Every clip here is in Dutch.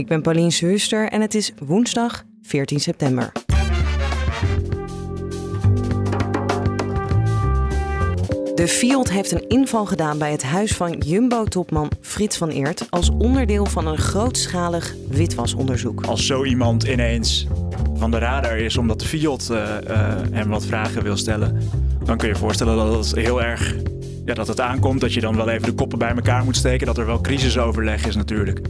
Ik ben Paulien Zuster en het is woensdag 14 september. De Fiat heeft een inval gedaan bij het huis van Jumbo-topman Frits van Eert als onderdeel van een grootschalig witwasonderzoek. Als zo iemand ineens van de radar is omdat de Fiat uh, uh, hem wat vragen wil stellen, dan kun je je voorstellen dat het heel erg ja, dat het aankomt. Dat je dan wel even de koppen bij elkaar moet steken. Dat er wel crisisoverleg is natuurlijk.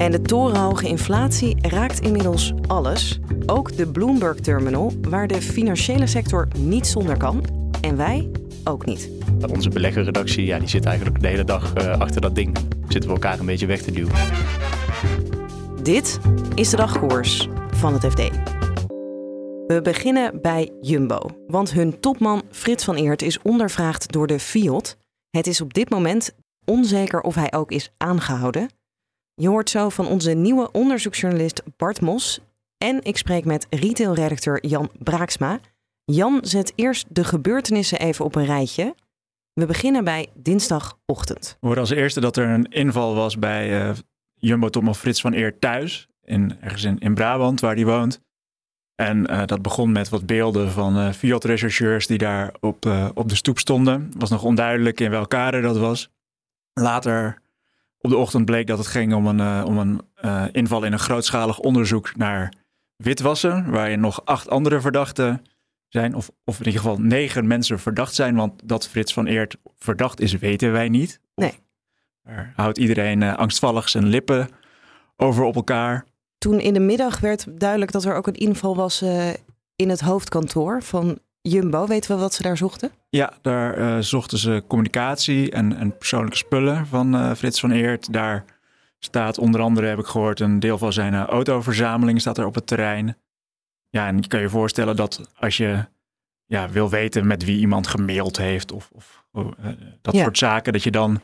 En de torenhoge inflatie raakt inmiddels alles. Ook de Bloomberg Terminal, waar de financiële sector niet zonder kan. En wij ook niet. Onze beleggerredactie ja, die zit eigenlijk de hele dag uh, achter dat ding. Zitten we elkaar een beetje weg te duwen. Dit is de dagkoers van het FD. We beginnen bij Jumbo, want hun topman Frits van Eert is ondervraagd door de Fiat. Het is op dit moment onzeker of hij ook is aangehouden. Je hoort zo van onze nieuwe onderzoeksjournalist Bart Mos. En ik spreek met retailredacteur Jan Braaksma. Jan zet eerst de gebeurtenissen even op een rijtje. We beginnen bij dinsdagochtend. We hoorden als eerste dat er een inval was bij uh, Jumbo-topman Frits van Eert thuis. In, ergens in, in Brabant, waar hij woont. En uh, dat begon met wat beelden van uh, Fiat-rechercheurs die daar op, uh, op de stoep stonden. Was nog onduidelijk in welk kader dat was. Later op de ochtend bleek dat het ging om een, om een inval in een grootschalig onderzoek naar witwassen. Waarin nog acht andere verdachten zijn. Of, of in ieder geval negen mensen verdacht zijn. Want dat Frits van Eert verdacht is, weten wij niet. Nee. Daar houdt iedereen angstvallig zijn lippen over op elkaar. Toen in de middag werd duidelijk dat er ook een inval was in het hoofdkantoor van Jumbo. Weten we wat ze daar zochten? Ja, daar uh, zochten ze communicatie en, en persoonlijke spullen van uh, Frits van Eert. Daar staat onder andere, heb ik gehoord, een deel van zijn autoverzameling staat er op het terrein. Ja, en je kan je voorstellen dat als je ja, wil weten met wie iemand gemaild heeft of, of dat ja. soort zaken, dat je dan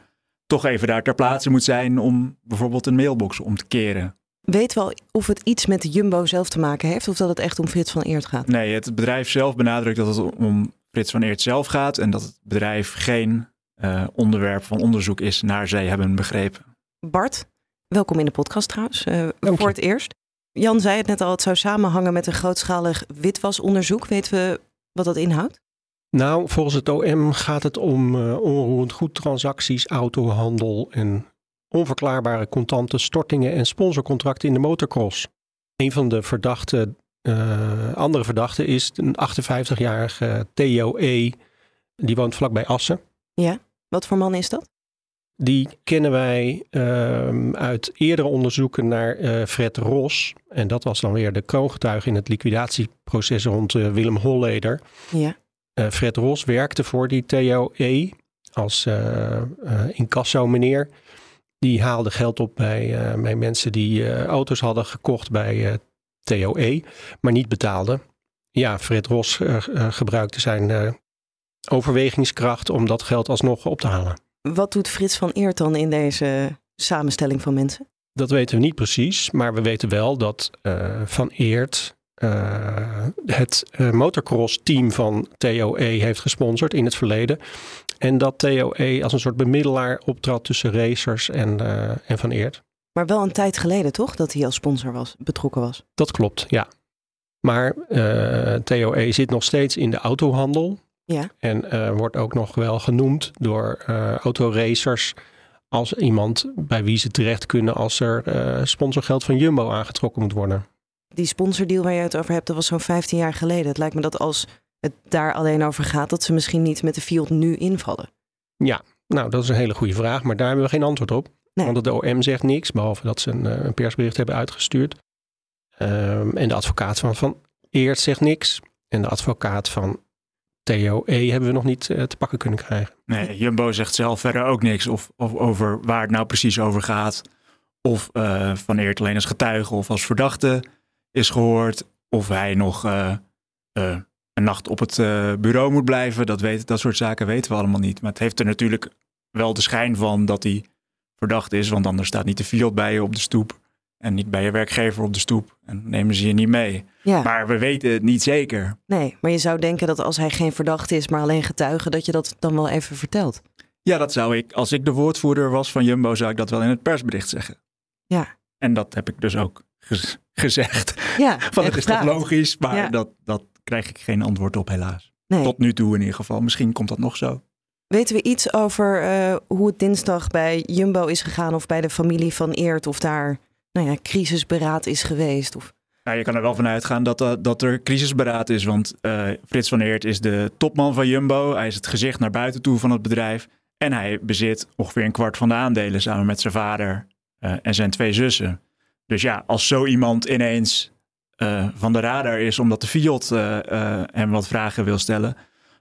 toch even daar ter plaatse moet zijn om bijvoorbeeld een mailbox om te keren. Weet wel of het iets met Jumbo zelf te maken heeft of dat het echt om Frits van Eert gaat? Nee, het bedrijf zelf benadrukt dat het om Frits van Eert zelf gaat en dat het bedrijf geen uh, onderwerp van onderzoek is naar zij hebben begrepen. Bart, welkom in de podcast trouwens, uh, voor het eerst. Jan zei het net al, het zou samenhangen met een grootschalig witwasonderzoek. Weten we wat dat inhoudt? Nou, volgens het OM gaat het om uh, onroerend goedtransacties, autohandel en onverklaarbare contante stortingen en sponsorcontracten in de motocross. Een van de verdachte, uh, andere verdachten is een 58-jarige Theo E. Die woont vlakbij Assen. Ja, wat voor man is dat? Die kennen wij uh, uit eerdere onderzoeken naar uh, Fred Ros. En dat was dan weer de kroongetuige in het liquidatieproces rond uh, Willem Holleder. Ja. Fred Ros werkte voor die Theo E. als incasso meneer. Die haalde geld op bij, uh, bij mensen die uh, auto's hadden gekocht bij uh, TOE, maar niet betaalden. Ja, Fred Ros gebruikte zijn overwegingskracht om dat geld alsnog op te halen. Wat doet Frits van Eert dan in deze samenstelling van mensen? Dat weten we niet precies, maar we weten wel dat Van Eert uh, het uh, motocross-team van TOE heeft gesponsord in het verleden. En dat TOE als een soort bemiddelaar optrad tussen racers en, uh, en Van Eert. Maar wel een tijd geleden toch, dat hij als sponsor was, betrokken was? Dat klopt, ja. Maar TOE zit nog steeds in de autohandel. Ja. En wordt ook nog wel genoemd door autoracers als iemand bij wie ze terecht kunnen als er sponsorgeld van Jumbo aangetrokken moet worden die sponsordeal waar je het over hebt, dat was zo'n 15 jaar geleden. Het lijkt me dat als het daar alleen over gaat, dat ze misschien niet met de Field nu invallen. Ja, nou dat is een hele goede vraag, maar daar hebben we geen antwoord op. Nee. Want de OM zegt niks, behalve dat ze een, een persbericht hebben uitgestuurd. Um, en de advocaat van Van Eert zegt niks. En de advocaat van TOE hebben we nog niet uh, te pakken kunnen krijgen. Nee, Jumbo zegt zelf verder ook niks of, of over waar het nou precies over gaat of uh, Van Eert alleen als getuige of als verdachte is gehoord. Of hij nog uh, uh, een nacht op het bureau moet blijven. Dat, weet, dat soort zaken weten we allemaal niet. Maar het heeft er natuurlijk wel de schijn van dat hij verdacht is. Want anders staat niet de field bij je op de stoep. En niet bij je werkgever op de stoep. En nemen ze je niet mee. Ja. Maar we weten het niet zeker. Nee, maar je zou denken dat als hij geen verdachte is, maar alleen getuige, dat je dat dan wel even vertelt. Ja, dat zou ik. Als ik de woordvoerder was van Jumbo, zou ik dat wel in het persbericht zeggen. Ja. En dat heb ik dus ook gez gezegd. Ja, van het is toch logisch, maar Ja. dat, dat krijg ik geen antwoord op, helaas. Nee. Tot nu toe in ieder geval. Misschien komt dat nog zo. Weten we iets over eh, hoe het dinsdag bij Jumbo is gegaan of bij de familie van Eert? Of daar nou ja, crisisberaad is geweest? Of... Nou, je kan er wel van uitgaan dat, dat, dat er crisisberaad is. Want eh, Frits van Eert is de topman van Jumbo. Hij is het gezicht naar buiten toe van het bedrijf. En hij bezit ongeveer een kwart van de aandelen samen met zijn vader eh, en zijn twee zussen. Dus ja, als zo iemand ineens eh, van de radar is omdat de Fiat eh, eh, hem wat vragen wil stellen,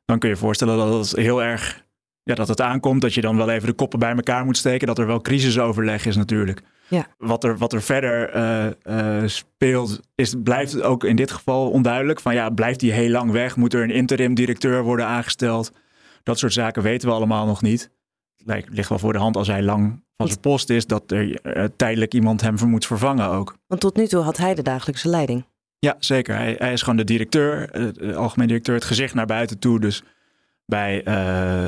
dan kun je je voorstellen dat het heel erg ja, dat het aankomt. Dat je dan wel even de koppen bij elkaar moet steken. Dat er wel crisisoverleg is natuurlijk. Ja. Wat, er, wat er verder speelt, is, blijft ook in dit geval onduidelijk. Van ja, blijft hij heel lang weg? Moet er een interim directeur worden aangesteld? Dat soort zaken weten we allemaal nog niet. Lijkt- ligt wel voor de hand als hij lang van zijn post is, dat er eh, tijdelijk iemand hem voor moet vervangen ook. Want tot nu toe had hij de dagelijkse leiding. Ja, zeker. Hij, hij is gewoon de directeur, eh, de algemeen directeur, het gezicht naar buiten toe. Dus bij eh,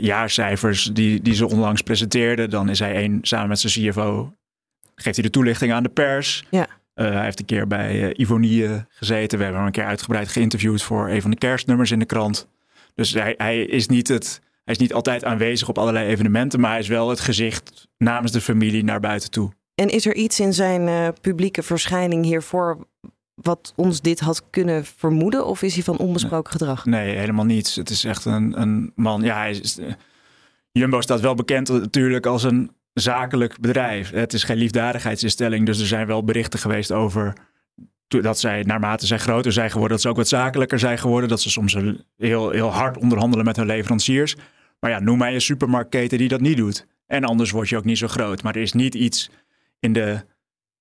jaarcijfers die, die ze onlangs presenteerden, dan is hij één samen met zijn CFO. Geeft hij de toelichting aan de pers. Ja. Hij heeft een keer bij Ivonie gezeten. We hebben hem een keer uitgebreid geïnterviewd voor een van de kerstnummers in de krant. Dus hij, hij, is niet het, hij is niet altijd aanwezig op allerlei evenementen, maar hij is wel het gezicht namens de familie naar buiten toe. En is er iets in zijn eh, publieke verschijning hiervoor wat ons dit had kunnen vermoeden? Of is hij van onbesproken gedrag? Nee, helemaal niets. Het is echt een, een man. Ja, hij is, eh, Jumbo staat wel bekend natuurlijk als een zakelijk bedrijf. Het is geen liefdadigheidsinstelling, dus er zijn wel berichten geweest over dat zij naarmate zij groter zijn geworden, dat ze ook wat zakelijker zijn geworden. Dat ze soms heel, heel hard onderhandelen met hun leveranciers. Maar ja, noem mij een supermarktketen die dat niet doet. En anders word je ook niet zo groot. Maar er is niet iets in de,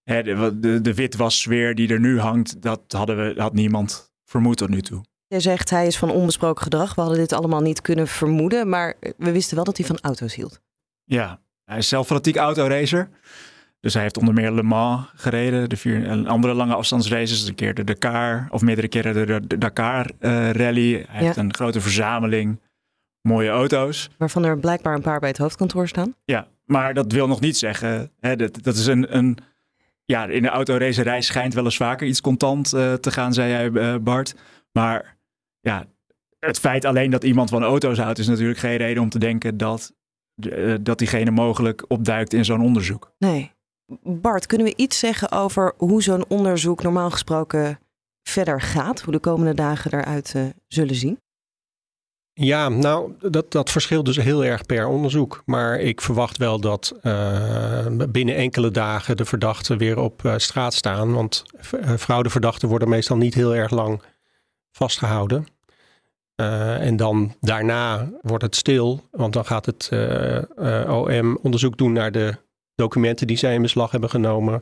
hè, de, de, de witwassfeer die er nu hangt. Dat hadden we, had niemand vermoed tot nu toe. Jij zegt hij is van onbesproken gedrag. We hadden dit allemaal niet kunnen vermoeden. Maar we wisten wel dat hij van auto's hield. Ja, hij is zelf fanatiek autoracer. Dus hij heeft onder meer Le Mans gereden, de vier en andere lange afstandsraces. Een keer de Dakar, of meerdere keren de, Dakar eh, rally. Hij heeft een grote verzameling mooie auto's. Waarvan er blijkbaar een paar bij het hoofdkantoor staan. Ja, maar dat wil nog niet zeggen. Hè, dat, dat is een, een. Ja, in de autoracerij schijnt wel eens vaker iets contant eh, te gaan, zei jij, eh, Bart. Maar ja, het feit alleen dat iemand van auto's houdt, is natuurlijk geen reden om te denken dat, dat diegene mogelijk opduikt in zo'n onderzoek. Nee. Bart, kunnen we iets zeggen over hoe zo'n onderzoek normaal gesproken verder gaat? Hoe de komende dagen eruit eh, zullen zien? Ja, nou, dat, dat verschilt dus heel erg per onderzoek. Maar ik verwacht wel dat eh, binnen enkele dagen de verdachten weer op eh, straat staan. Want fraudeverdachten worden meestal niet heel erg lang vastgehouden. En dan daarna wordt het stil, want dan gaat het OM onderzoek doen naar de documenten die zij in beslag hebben genomen.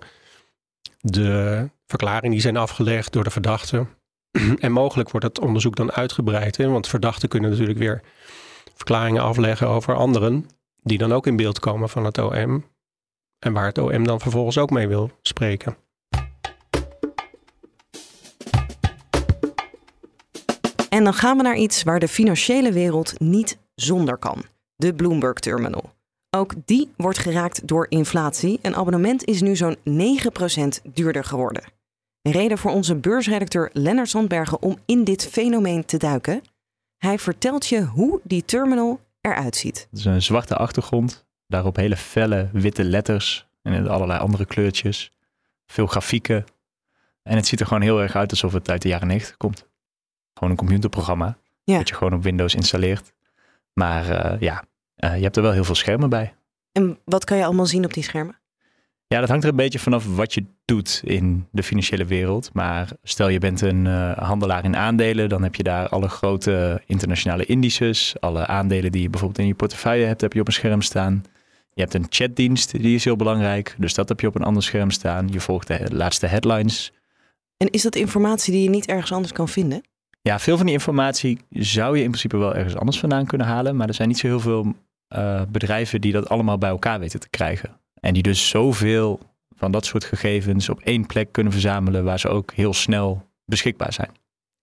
De verklaringen die zijn afgelegd door de verdachten. En mogelijk wordt het onderzoek dan uitgebreid. Hè? Want verdachten kunnen natuurlijk weer verklaringen afleggen over anderen. Die dan ook in beeld komen van het OM. En waar het OM dan vervolgens ook mee wil spreken. En dan gaan we naar iets waar de financiële wereld niet zonder kan. De Bloomberg Terminal. Ook die wordt geraakt door inflatie. Een abonnement is nu zo'n 9% duurder geworden. Een reden voor onze beursredacteur Lennart Sandbergen om in dit fenomeen te duiken. Hij vertelt je hoe die terminal eruit ziet. Het is een zwarte achtergrond, daarop hele felle witte letters en allerlei andere kleurtjes. Veel grafieken. En het ziet er gewoon heel erg uit alsof het uit de jaren 90 komt. Gewoon een computerprogramma ja. dat je gewoon op Windows installeert. Maar uh, ja, uh, je hebt er wel heel veel schermen bij. En wat kan je allemaal zien op die schermen? Ja, dat hangt er een beetje vanaf wat je doet in de financiële wereld. Maar stel je bent een uh, handelaar in aandelen, dan heb je daar alle grote internationale indices. Alle aandelen die je bijvoorbeeld in je portefeuille hebt, heb je op een scherm staan. Je hebt een chatdienst, die is heel belangrijk. Dus dat heb je op een ander scherm staan. Je volgt de laatste headlines. En is dat informatie die je niet ergens anders kan vinden? Ja, veel van die informatie zou je in principe wel ergens anders vandaan kunnen halen. Maar er zijn niet zo heel veel uh, bedrijven die dat allemaal bij elkaar weten te krijgen. En die dus zoveel van dat soort gegevens op één plek kunnen verzamelen waar ze ook heel snel beschikbaar zijn.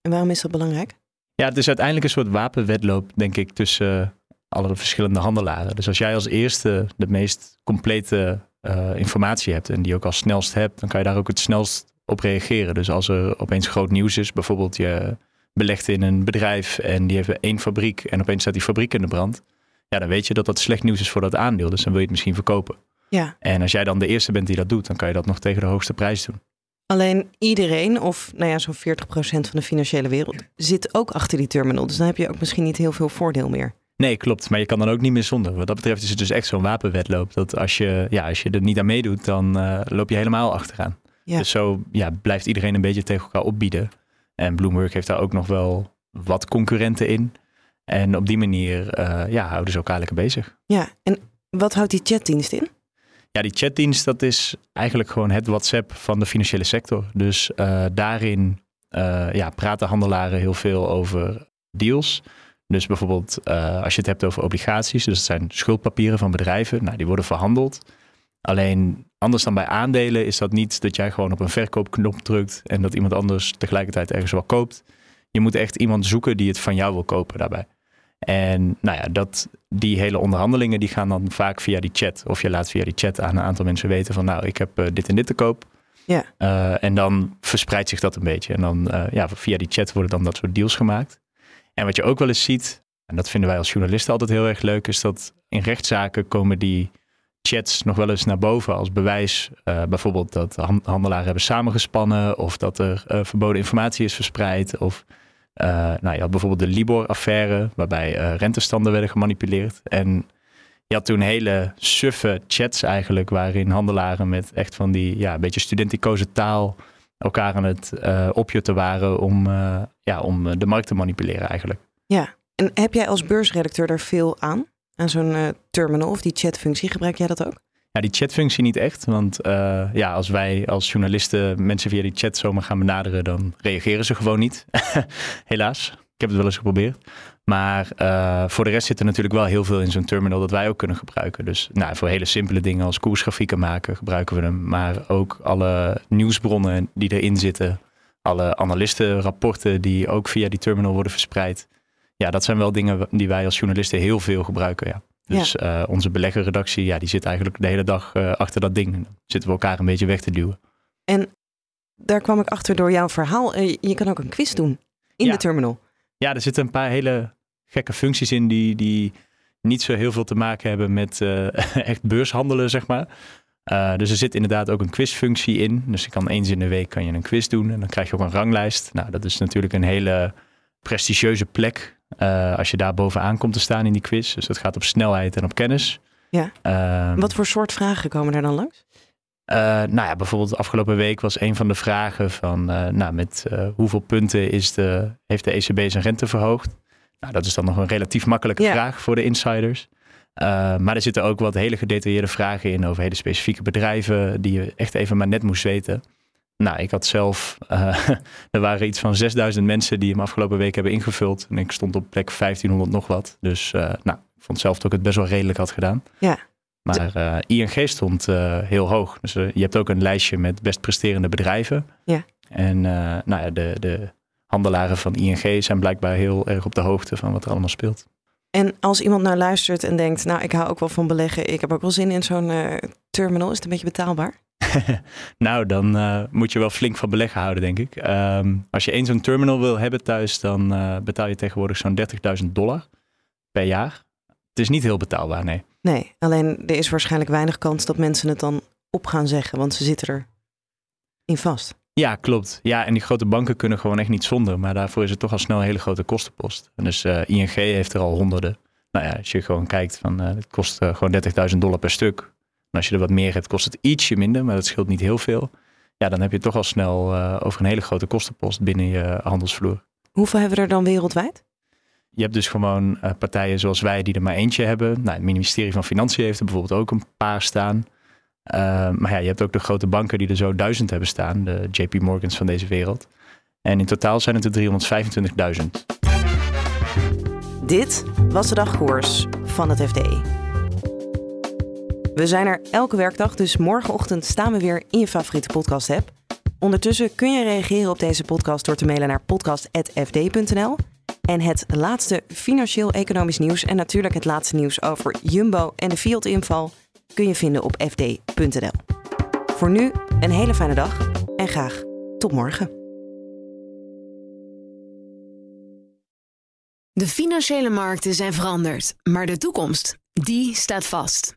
En waarom is dat belangrijk? Ja, het is uiteindelijk een soort wapenwedloop, denk ik, tussen alle verschillende handelaren. Dus als jij als eerste de meest complete uh, informatie hebt en die ook als snelst hebt, dan kan je daar ook het snelst op reageren. Dus als er opeens groot nieuws is, bijvoorbeeld je belegt in een bedrijf en die heeft één fabriek en opeens staat die fabriek in de brand, ja, dan weet je dat dat slecht nieuws is voor dat aandeel. Dus dan wil je het misschien verkopen. Ja. En als jij dan de eerste bent die dat doet, dan kan je dat nog tegen de hoogste prijs doen. Alleen iedereen, of nou ja, zo'n 40% van de financiële wereld, zit ook achter die terminal. Dus dan heb je ook misschien niet heel veel voordeel meer. Nee, klopt. Maar je kan dan ook niet meer zonder. Wat dat betreft is het dus echt zo'n wapenwedloop. Dat als je, ja, als je er niet aan meedoet, dan uh, loop je helemaal achteraan. Ja. Dus zo ja, blijft iedereen een beetje tegen elkaar opbieden. En Bloomberg heeft daar ook nog wel wat concurrenten in. En op die manier uh, ja, houden ze elkaar lekker bezig. Ja, en wat houdt die chatdienst in? Ja, die chatdienst dat is eigenlijk gewoon het WhatsApp van de financiële sector. Dus uh, daarin uh, ja, praten handelaren heel veel over deals. Dus bijvoorbeeld als je het hebt over obligaties, dus dat zijn schuldpapieren van bedrijven, nou, die worden verhandeld. Alleen anders dan bij aandelen is dat niet dat jij gewoon op een verkoopknop drukt en dat iemand anders tegelijkertijd ergens wel koopt. Je moet echt iemand zoeken die het van jou wil kopen daarbij. En nou ja, dat, die hele onderhandelingen die gaan dan vaak via die chat. Of je laat via die chat aan een aantal mensen weten van nou, ik heb uh, dit en dit te koop. Ja. Uh, en dan verspreidt zich dat een beetje. En dan uh, ja, via die chat worden dan dat soort deals gemaakt. En wat je ook wel eens ziet, en dat vinden wij als journalisten altijd heel erg leuk, is dat in rechtszaken komen die chats nog wel eens naar boven als bewijs. bijvoorbeeld dat handelaren hebben samengespannen of dat er verboden informatie is verspreid. Of uh, nou, je had bijvoorbeeld de Libor-affaire, waarbij uh, rentestanden werden gemanipuleerd. En je had toen hele suffe chats eigenlijk, waarin handelaren met echt van die ja, een beetje studenticoze taal elkaar aan het uh, opjutten waren om, ja, om de markt te manipuleren eigenlijk. Ja, en heb jij als beursredacteur daar veel aan? Aan zo'n terminal of die chatfunctie, gebruik jij dat ook? Ja, die chatfunctie niet echt. Want uh, ja, als wij als journalisten mensen via die chat zomaar gaan benaderen, dan reageren ze gewoon niet. Helaas. Ik heb het wel eens geprobeerd. Maar uh, voor de rest zit er natuurlijk wel heel veel in zo'n terminal dat wij ook kunnen gebruiken. Dus nou, voor hele simpele dingen als koersgrafieken maken gebruiken we hem. Maar ook alle nieuwsbronnen die erin zitten. Alle analistenrapporten die ook via die terminal worden verspreid. Ja, dat zijn wel dingen die wij als journalisten heel veel gebruiken. Ja. Dus ja. uh, onze beleggerredactie, ja, die zit eigenlijk de hele dag uh, achter dat ding. Dan zitten we elkaar een beetje weg te duwen. En daar kwam ik achter door jouw verhaal. Uh, je kan ook een quiz doen in ja. de terminal. Ja, er zitten een paar hele gekke functies in die, die niet zo heel veel te maken hebben met echt beurshandelen, zeg maar. dus er zit inderdaad ook een quizfunctie in. Dus je kan eens in de week kan je een quiz doen en dan krijg je ook een ranglijst. Nou, dat is natuurlijk een hele prestigieuze plek uh, als je daar bovenaan komt te staan in die quiz. Dus dat gaat op snelheid en op kennis. Ja. Uh, Wat voor soort vragen komen er dan langs? Uh, nou ja, bijvoorbeeld afgelopen week was een van de vragen van, nou, met hoeveel punten is de, heeft de ECB zijn rente verhoogd? Nou, dat is dan nog een relatief makkelijke Ja. vraag voor de insiders. maar er zitten ook wat hele gedetailleerde vragen in over hele specifieke bedrijven die je echt even maar net moest weten. Nou, ik had zelf, uh, er waren iets van 6000 mensen die hem afgelopen week hebben ingevuld. En ik stond op plek 1500 nog wat. Dus uh, nou, ik vond zelf dat ik het best wel redelijk had gedaan. Ja. Maar uh, ING stond heel hoog. Dus je hebt ook een lijstje met best presterende bedrijven. Ja. En nou ja, de, de handelaren van ING zijn blijkbaar heel erg op de hoogte van wat er allemaal speelt. En als iemand nou luistert en denkt, nou ik hou ook wel van beleggen. Ik heb ook wel zin in zo'n terminal. Is het een beetje betaalbaar? nou, dan uh, moet je wel flink van beleggen houden, denk ik. Um, als je één zo'n terminal wil hebben thuis, dan uh, betaal je tegenwoordig zo'n 30.000 dollar per jaar. Het is niet heel betaalbaar, nee. Nee, alleen er is waarschijnlijk weinig kans dat mensen het dan op gaan zeggen, want ze zitten er in vast. Ja, klopt. Ja, en die grote banken kunnen gewoon echt niet zonder, maar daarvoor is het toch al snel een hele grote kostenpost. En dus uh, ING heeft er al honderden. Nou ja, als je gewoon kijkt, van, het kost gewoon 30.000 dollar per stuk. En als je er wat meer hebt, kost het ietsje minder, maar dat scheelt niet heel veel. Ja, dan heb je toch al snel uh, over een hele grote kostenpost binnen je handelsvloer. Hoeveel hebben we er dan wereldwijd? je hebt dus gewoon uh, partijen zoals wij die er maar eentje hebben. Nou, het ministerie van Financiën heeft er bijvoorbeeld ook een paar staan. Uh, maar ja, je hebt ook de grote banken die er zo duizend hebben staan. De JP Morgans van deze wereld. En in totaal zijn het er 325.000. Dit was de dagkoers van het FD. We zijn er elke werkdag, dus morgenochtend staan we weer in je favoriete podcast app. Ondertussen kun je reageren op deze podcast door te mailen naar podcast.fd.nl. En het laatste financieel-economisch nieuws en natuurlijk het laatste nieuws over Jumbo en de Fiat-inval kun je vinden op fd.nl. Voor nu een hele fijne dag en graag tot morgen. De financiële markten zijn veranderd, maar de toekomst, die staat vast.